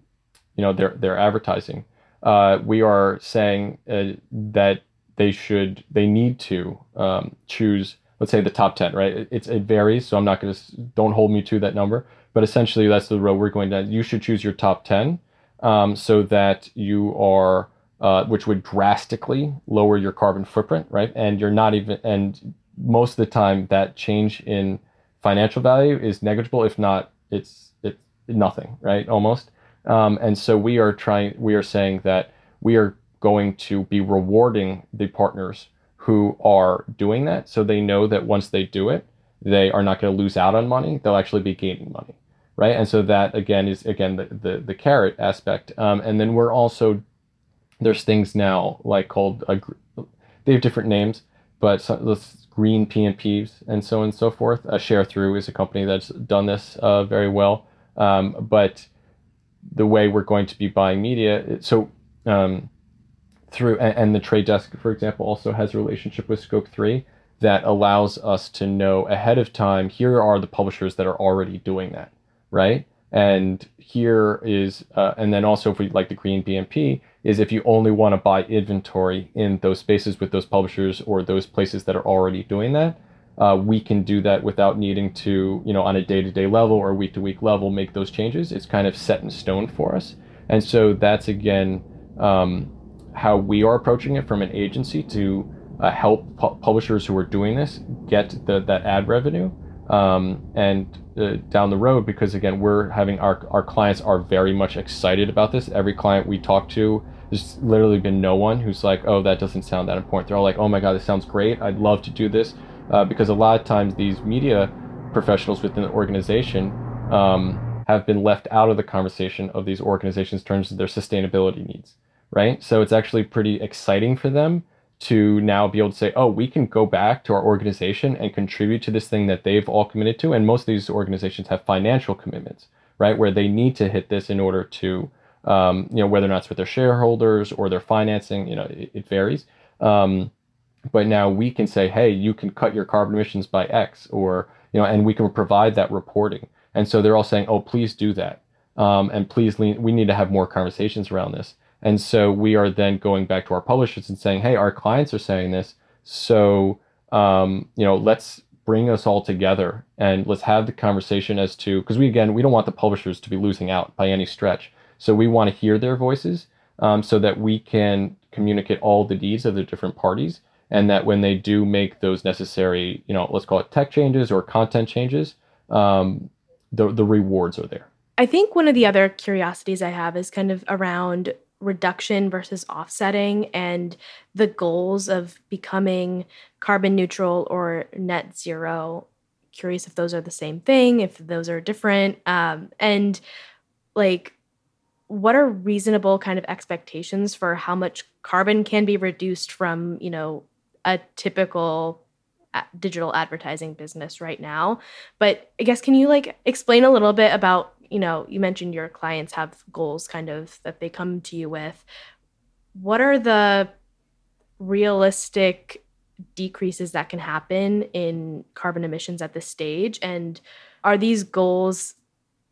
you know, their their advertising. Uh, we are saying uh, that they should, they need to um, choose let's say the top 10 right it's it varies so i'm not going to don't hold me to that number but essentially, that's the road we're going down. You should choose your top 10 um, so that you are, uh, which would drastically lower your carbon footprint, right? And you're not even, and most of the time, that change in financial value is negligible. If not, it's it's nothing, right? Almost. Um, and so we are trying. We are saying that we are going to be rewarding the partners who are doing that, so they know that once they do it, they are not going to lose out on money. They'll actually be gaining money right? And so that again is again the the, the carrot aspect. Um, and then we're also there's things now like called a, they have different names, but some, green PMPs and so on and so forth. Uh, Sharethrough is a company that's done this uh, very well. Um, but the way we're going to be buying media, so um, through and, and, the trade desk, for example, also has a relationship with Scope Three that allows us to know ahead of time. Here are the publishers that are already doing that right? And here is, uh, and then also if we like the green PMP, is if you only want to buy inventory in those spaces with those publishers or those places that are already doing that, uh, we can do that without needing to, you know, on a day to day level or week to week level, make those changes. It's kind of set in stone for us. And so that's again um, how we are approaching it from an agency to uh, help pu- publishers who are doing this get the, that ad revenue. Um, and uh, down the road, because again, we're having our, our clients are very much excited about this. Every client we talk to, there's literally been no one who's like, oh, that doesn't sound that important. They're all like, oh my God, this sounds great. I'd love to do this uh, because a lot of times these media professionals within the organization um, have been left out of the conversation of these organizations in terms of their sustainability needs, right? So it's actually pretty exciting for them to now be able to say, oh, we can go back to our organization and contribute to this thing that they've all committed to. And most of these organizations have financial commitments, right, where they need to hit this in order to, um, you know, whether or not it's with their shareholders or their financing, you know, it, it varies. Um, but now we can say, hey, you can cut your carbon emissions by X, or you know, and we can provide that reporting. And so they're all saying, oh, please do that, um, and please, lean, we need to have more conversations around this. And so we are then going back to our publishers and saying, hey, our clients are saying this, so um, you know, let's bring us all together and let's have the conversation as to because we again we don't want the publishers to be losing out by any stretch. So we want to hear their voices um, so that we can communicate all the needs of the different parties and that when they do make those necessary, you know, let's call it tech changes or content changes, um, the the rewards are there. I think one of the other curiosities I have is kind of around reduction versus offsetting and the goals of becoming carbon neutral or net zero. Curious if those are the same thing, if those are different, um, and like what are reasonable kind of expectations for how much carbon can be reduced from you know a typical uh, digital advertising business right now. But I guess can you like explain a little bit about, you know, you mentioned your clients have goals kind of that they come to you with. What are the realistic decreases that can happen in carbon emissions at this stage and are these goals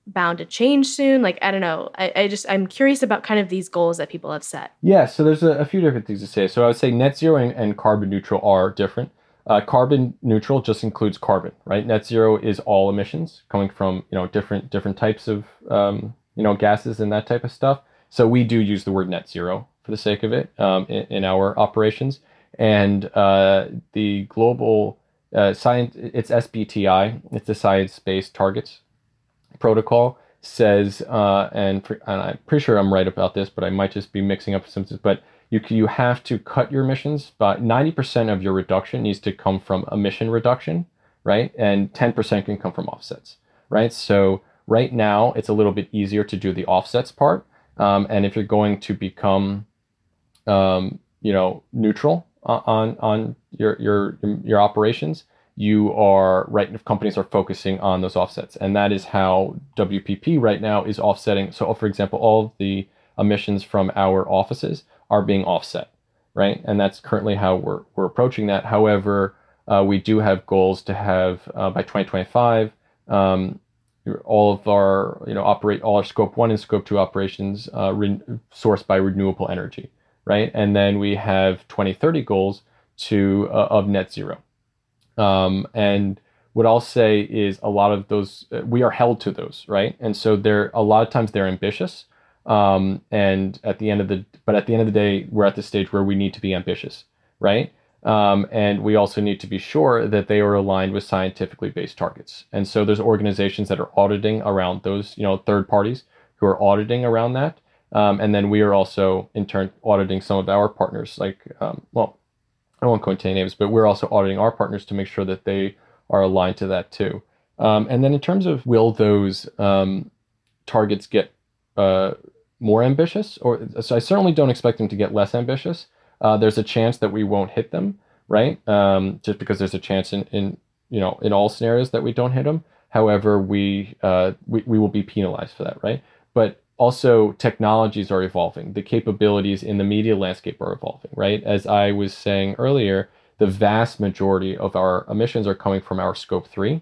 bound to change soon? Like, I don't know. I, I just, I'm curious about kind of these goals that people have set. Yeah, so there's a, a few different things to say. So I would say net zero and, and carbon neutral are different. Uh, carbon neutral just includes carbon, right? Net zero is all emissions coming from you know different different types of um, you know gases and that type of stuff. So we do use the word net zero for the sake of it um, in, in, our operations. And uh, the global uh, science, it's SBTI, it's the Science Based Targets protocol says, uh, and, and, I'm pretty sure I'm right about this, but I might just be mixing up some. Things. But you you have to cut your emissions, but 90% of your reduction needs to come from emission reduction, right? And 10% can come from offsets, right? So right now it's a little bit easier to do the offsets part, um, and if you're going to become, um, you know, neutral on on your your your operations, you are right if companies are focusing on those offsets. And that is how wpp right now is offsetting. So for example all the emissions from our offices are being offset right? And that's currently how we're, we're approaching that. However uh, we do have goals to have uh, by 2025 um, all of our you know operate all our scope one and scope two operations uh, re- sourced by renewable energy right? And then we have 2030 goals to uh, of net zero um, and what I'll say is a lot of those uh, we are held to those, right? And so they're a lot of times they're ambitious. Um, and at the end of the but at the end of the day, we're at the stage where we need to be ambitious, right? Um, and we also need to be sure that they are aligned with scientifically based targets. And so there's organizations that are auditing around those, you know, third parties who are auditing around that. Um, and then we are also in turn auditing some of our partners, like, um, well, I won't go names, but we're also auditing our partners to make sure that they are aligned to that too. Um, and then in terms of will those um, targets get uh, more ambitious, or so I certainly don't expect them to get less ambitious. Uh, there's a chance that we won't hit them, right? Um, just because there's a chance in, in you know in all scenarios that we don't hit them. However, we, uh, we we will be penalized for that, right? But also technologies are evolving the capabilities in the media landscape are evolving right as i was saying earlier the vast majority of our emissions are coming from our scope 3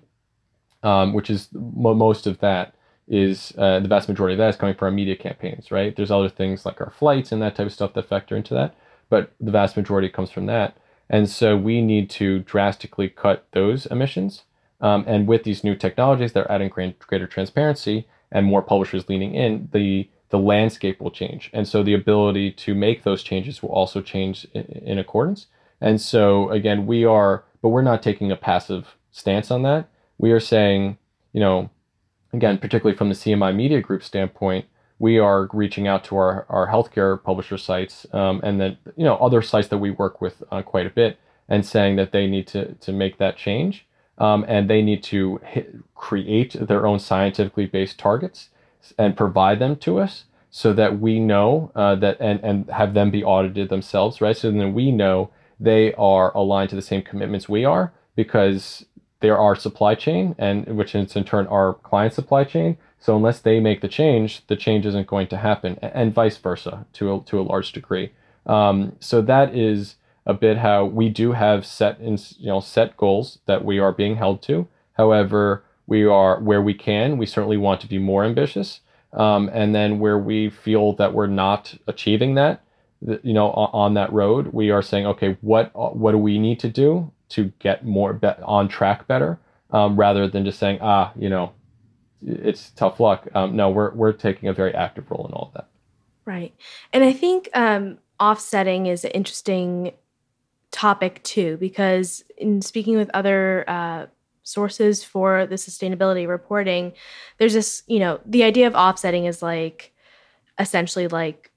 um, which is mo- most of that is uh, the vast majority of that is coming from our media campaigns, right? There's other things like our flights and that type of stuff that factor into that, but the vast majority comes from that. And so we need to drastically cut those emissions. Um, and with these new technologies that are adding greater transparency and more publishers leaning in, the the landscape will change. And so the ability to make those changes will also change in, in accordance. And so again, we are, but we're not taking a passive stance on that. We are saying, you know, again, particularly from the CMI Media Group standpoint, we are reaching out to our, our healthcare publisher sites um, and then you know other sites that we work with uh, quite a bit and saying that they need to to make that change um, and they need to hit, create their own scientifically based targets and provide them to us so that we know uh, that and, and have them be audited themselves right? So then we know they are aligned to the same commitments we are because they're our supply chain and which is in turn our client supply chain. So unless they make the change the change isn't going to happen and vice versa to a, to a large degree. Um, so that is a bit how we do have set in you know set goals that we are being held to. However we are where we can we certainly want to be more ambitious um, and then where we feel that we're not achieving that you know on that road we are saying okay what what do we need to do to get more be- on track better? Um, rather than just saying ah you know it's tough luck. Um, no we're, we're taking a very active role in all of that. Right. And i think um, offsetting is an interesting topic too because in speaking with other uh, sources for the sustainability reporting there's this you know the idea of offsetting is like essentially like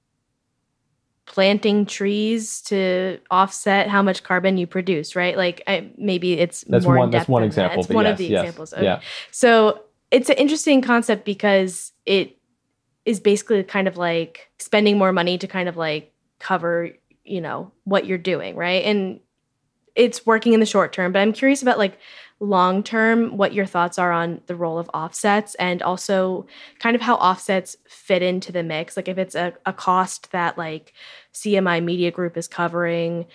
planting trees to offset how much carbon you produce right like I, maybe it's that's more one that's one example that. it's one yes, of the yes, examples okay. yeah so it's an interesting concept because it is basically kind of like spending more money to kind of like cover you know what you're doing right? And it's working in the short term but i'm curious about like long term what your thoughts are on the role of offsets and also kind of how offsets fit into the mix. Like if it's a, a cost that like cmi media group is covering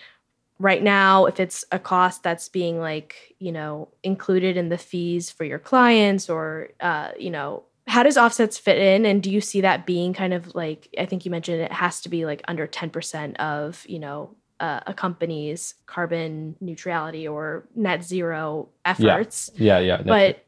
right now if it's a cost that's being like you know included in the fees for your clients or uh, you know how does offsets fit in and do you see that being kind of like i think you mentioned it has to be like under 10% of you know uh, a company's carbon neutrality or net zero efforts. Yeah, yeah. yeah but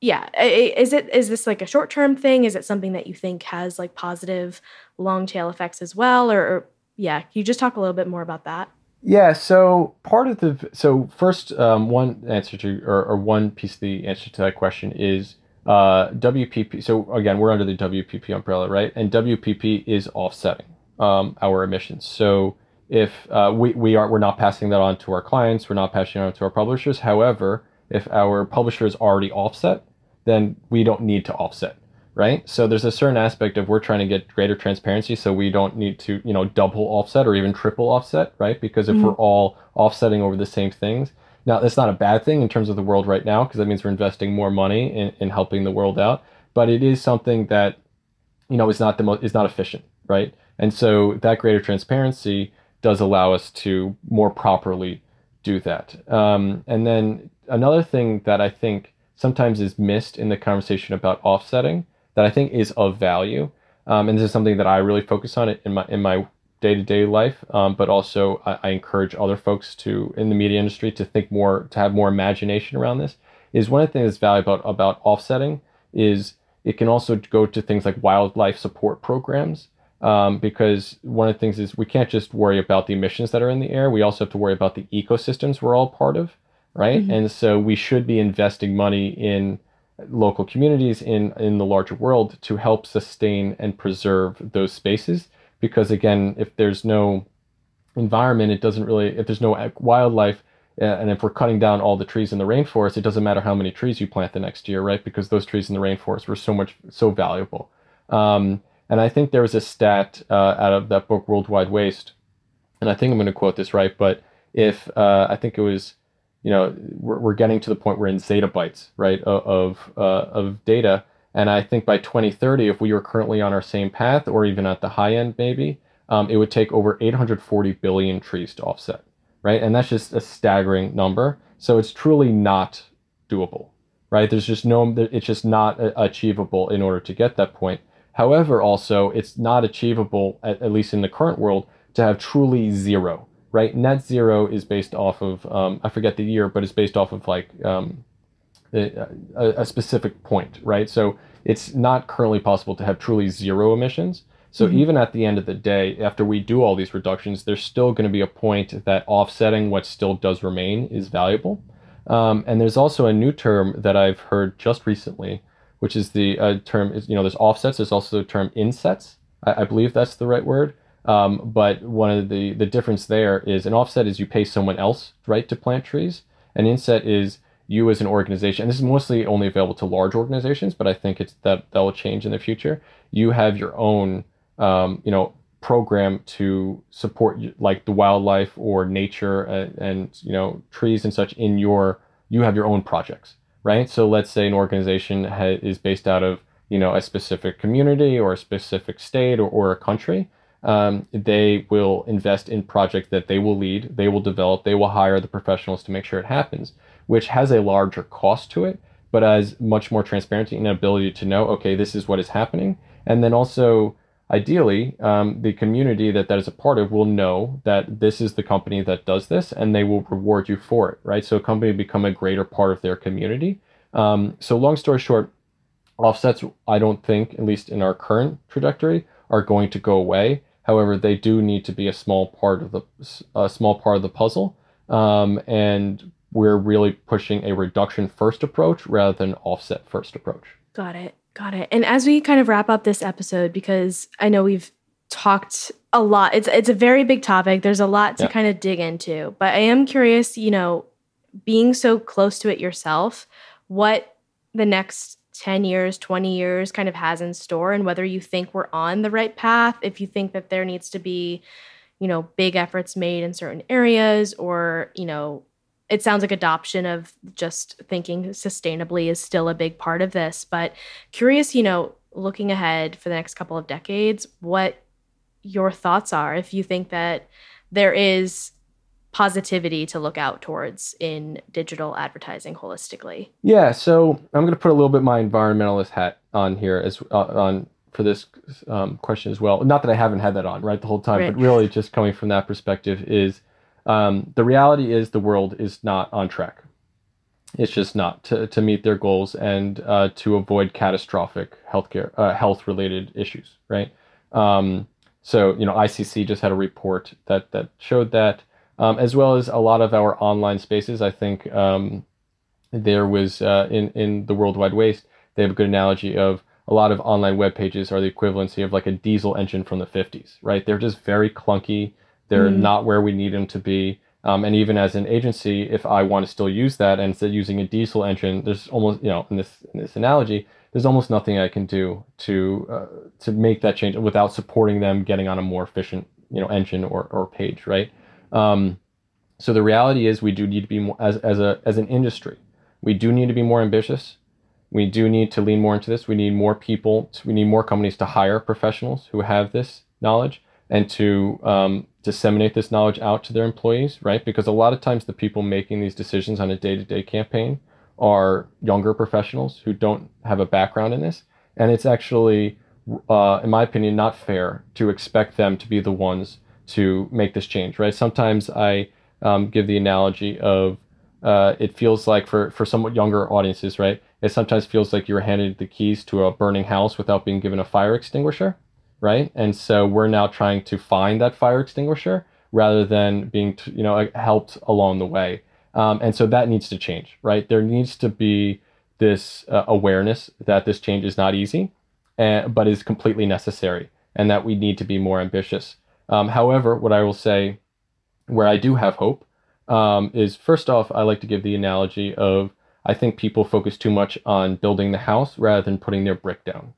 yeah, is it is this like a short term thing? Is it something that you think has like positive long tail effects as well? Or, or yeah, can you just talk a little bit more about that? Yeah. So part of the so first um, one answer to or, or one piece of the answer to that question is uh, WPP. So again, we're under the WPP umbrella, right? And WPP is offsetting um, our emissions. So if uh, we, we are we're not passing that on to our clients we're not passing it on to our publishers however if our publisher is already offset then we don't need to offset right so there's a certain aspect of we're trying to get greater transparency so we don't need to you know double offset or even triple offset right because if mm-hmm. we're all offsetting over the same things now that's not a bad thing in terms of the world right now because that means we're investing more money in, in helping the world out but it is something that you know is not the most is not efficient right and so that greater transparency does allow us to more properly do that. Um, and then another thing that I think sometimes is missed in the conversation about offsetting that I think is of value, um, and this is something that I really focus on in my in my day to day life, um, but also I, I, encourage other folks to in the media industry to think more to have more imagination around this. Is one of the things that's valuable about, about offsetting is it can also go to things like wildlife support programs um, because one of the things is we can't just worry about the emissions that are in the air. We also have to worry about the ecosystems we're all part of, right? Mm-hmm. And so we should be investing money in local communities in in the larger world to help sustain and preserve those spaces. Because again, if there's no environment, it doesn't really. If there's no wildlife, and if we're cutting down all the trees in the rainforest, it doesn't matter how many trees you plant the next year, right? Because those trees in the rainforest were so much so valuable. Um, and I think there was a stat uh, out of that book, Worldwide Waste, and I think I'm going to quote this right, but if uh, I think it was, you know, we're, we're getting to the point where in zettabytes, right, of uh, of data, and I think by 2030, if we were currently on our same path, or even at the high end, maybe, um, it would take over 840 billion trees to offset, right, and that's just a staggering number. So it's truly not doable, right? There's just no, it's just not achievable in order to get that point. However, also, it's not achievable, at, at least in the current world, to have truly zero, right? Net zero is based off of, um, I forget the year, but it's based off of like um, a, a, specific point, right? So it's not currently possible to have truly zero emissions. So mm-hmm. even at the end of the day, after we do all these reductions, there's still going to be a point that offsetting what still does remain is valuable. Um, and there's also a new term that I've heard just recently, which is the uh, term is you know there's offsets. There's also the term insets. I, I believe that's the right word. Um, but one of the the difference there is an offset is you pay someone else right to plant trees. An inset is you as an organization. And this is mostly only available to large organizations, but I think it's that that will change in the future. You have your own um, you know program to support like the wildlife or nature and, and you know trees and such in your you have your own projects right so let's say an organization ha- is based out of you know a specific community or a specific state or, or a country um, they will invest in projects that they will lead they will develop they will hire the professionals to make sure it happens which has a larger cost to it but has much more transparency and ability to know okay this is what is happening and then also ideally, um, the community that that is a part of will know that this is the company that does this, and they will reward you for it, right? So a company become a greater part of their community. Um, so long story short, offsets, I don't think, at least in our current trajectory, are going to go away. However, they do need to be a small part of the a small part of the puzzle, um, and we're really pushing a reduction first approach rather than offset first approach. Got it. Got it. And as we kind of wrap up this episode, because I know we've talked a lot, it's it's a very big topic. There's a lot to yeah. kind of dig into. But I am curious, you know, being so close to it yourself, what the next 10 years, 20 years kind of has in store and whether you think we're on the right path, if you think that there needs to be, you know, big efforts made in certain areas or, you know, it sounds like adoption of just thinking sustainably is still a big part of this but curious you know looking ahead for the next couple of decades what your thoughts are if you think that there is positivity to look out towards in digital advertising holistically yeah so i'm going to put a little bit my environmentalist hat on here as uh, on for this um, question as well not that i haven't had that on right the whole time right. but really just coming from that perspective is um, the reality is the world is not on track. It's just not to, to meet their goals and uh, to avoid catastrophic healthcare uh, health related issues, right? Um, so you know, IPCC just had a report that that showed that, um, as well as a lot of our online spaces. I think um, there was uh, in in the World Wide Waste. They have a good analogy of a lot of online web pages are the equivalency of like a diesel engine from the 50s, right? They're just very clunky they're mm. not where we need them to be. Um, and even as an agency, if I want to still use that and instead using a diesel engine, there's almost you know in this in this analogy, there's almost nothing I can do to uh, to make that change without supporting them getting on a more efficient you know engine or, or page, right? Um, so the reality is we do need to be more as as a as an industry, we do need to be more ambitious. We do need to lean more into this. We need more people. To, we need more companies to hire professionals who have this knowledge and to um, disseminate this knowledge out to their employees, right? Because a lot of times the people making these decisions on a day to day campaign are younger professionals who don't have a background in this. And it's actually, uh, in my opinion, not fair to expect them to be the ones to make this change, right? Sometimes I um, give the analogy of uh, it feels like for, for somewhat younger audiences, right? It sometimes feels like you're handed the keys to a burning house without being given a fire extinguisher right? And so we're now trying to find that fire extinguisher rather than being, you know, helped along the way. Um, and so that needs to change, right? There needs to be this uh, awareness that this change is not easy, and, but is completely necessary, and that we need to be more ambitious. Um, however, what I will say, where I do have hope, um, is first off, I like to give the analogy of I think people focus too much on building the house rather than putting their brick down.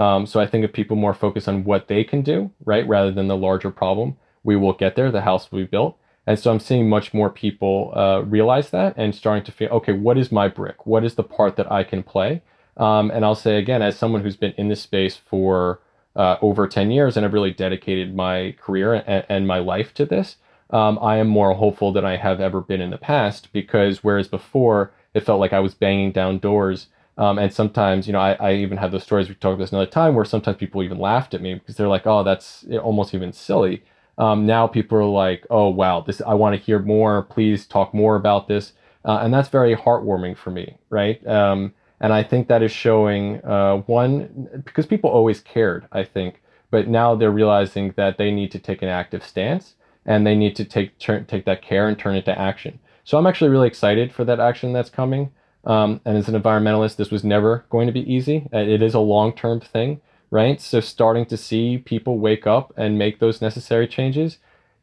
Um, so I think if people more focus on what they can do, right, rather than the larger problem, we will get there. The house will be built. And so I'm seeing much more people uh, realize that and starting to feel, okay, what is my brick? What is the part that I can play? Um, and I'll say again, as someone who's been in this space for uh, over 10 years and I've really dedicated my career and, and my life to this, um, I am more hopeful than I have ever been in the past because whereas before it felt like I was banging down doors. Um, and sometimes, you know, I, I even have those stories we talked about this another time where sometimes people even laughed at me because they're like, "Oh, that's almost even silly." Um, now people are like, "Oh, wow, this I want to hear more. Please talk more about this," uh, and that's very heartwarming for me, right? Um, and I think that is showing uh, one because people always cared, I think, but now they're realizing that they need to take an active stance and they need to take turn, take that care and turn it to action. So I'm actually really excited for that action that's coming. Um, and as an environmentalist, this was never going to be easy. Uh, it is a long term thing, right? So starting to see people wake up and make those necessary changes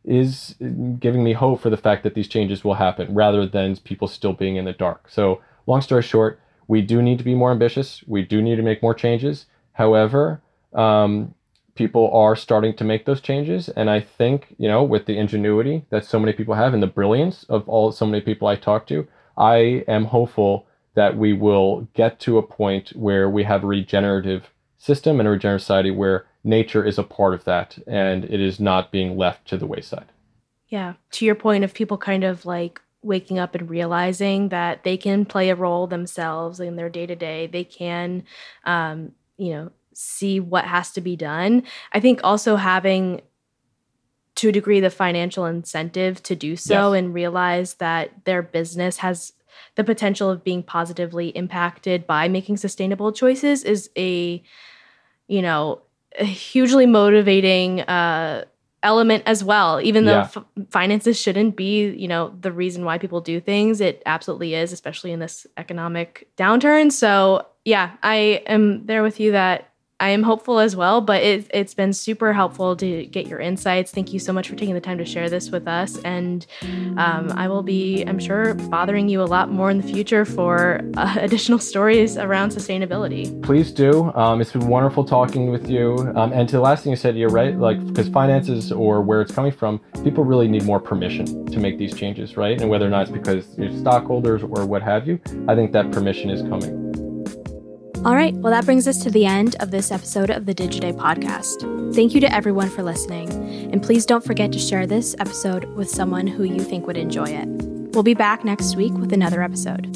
is giving me hope for the fact that these changes will happen rather than people still being in the dark. So long story short, we do need to be more ambitious. We do need to make more changes. However, um, people are starting to make those changes, and I think you know with the ingenuity that so many people have and the brilliance of all so many people I talk to, I am hopeful that we will get to a point where we have a regenerative system and a regenerative society where nature is a part of that and it is not being left to the wayside. Yeah, to your point of people kind of like waking up and realizing that they can play a role themselves in their day to day. They can, um, you know, see what has to be done. I think also having to a degree the financial incentive to do so yes. and realize that their business has the potential of being positively impacted by making sustainable choices is a you know a hugely motivating uh element as well even though yeah. f- finances shouldn't be you know the reason why people do things it absolutely is especially in this economic downturn so yeah i am there with you that I am hopeful as well, but it, it's been super helpful to get your insights. Thank you so much for taking the time to share this with us. And um, I will be, I'm sure, bothering you a lot more in the future for uh, additional stories around sustainability. Please do. Um, it's been wonderful talking with you. Um, and to the last thing you said, you're right. Like, because finances or where it's coming from, people really need more permission to make these changes, right? And whether or not it's because you're stockholders or what have you, I think that permission is coming. All right, well, that brings us to the end of this episode of the Digiday podcast. Thank you to everyone for listening, and please don't forget to share this episode with someone who you think would enjoy it. We'll be back next week with another episode.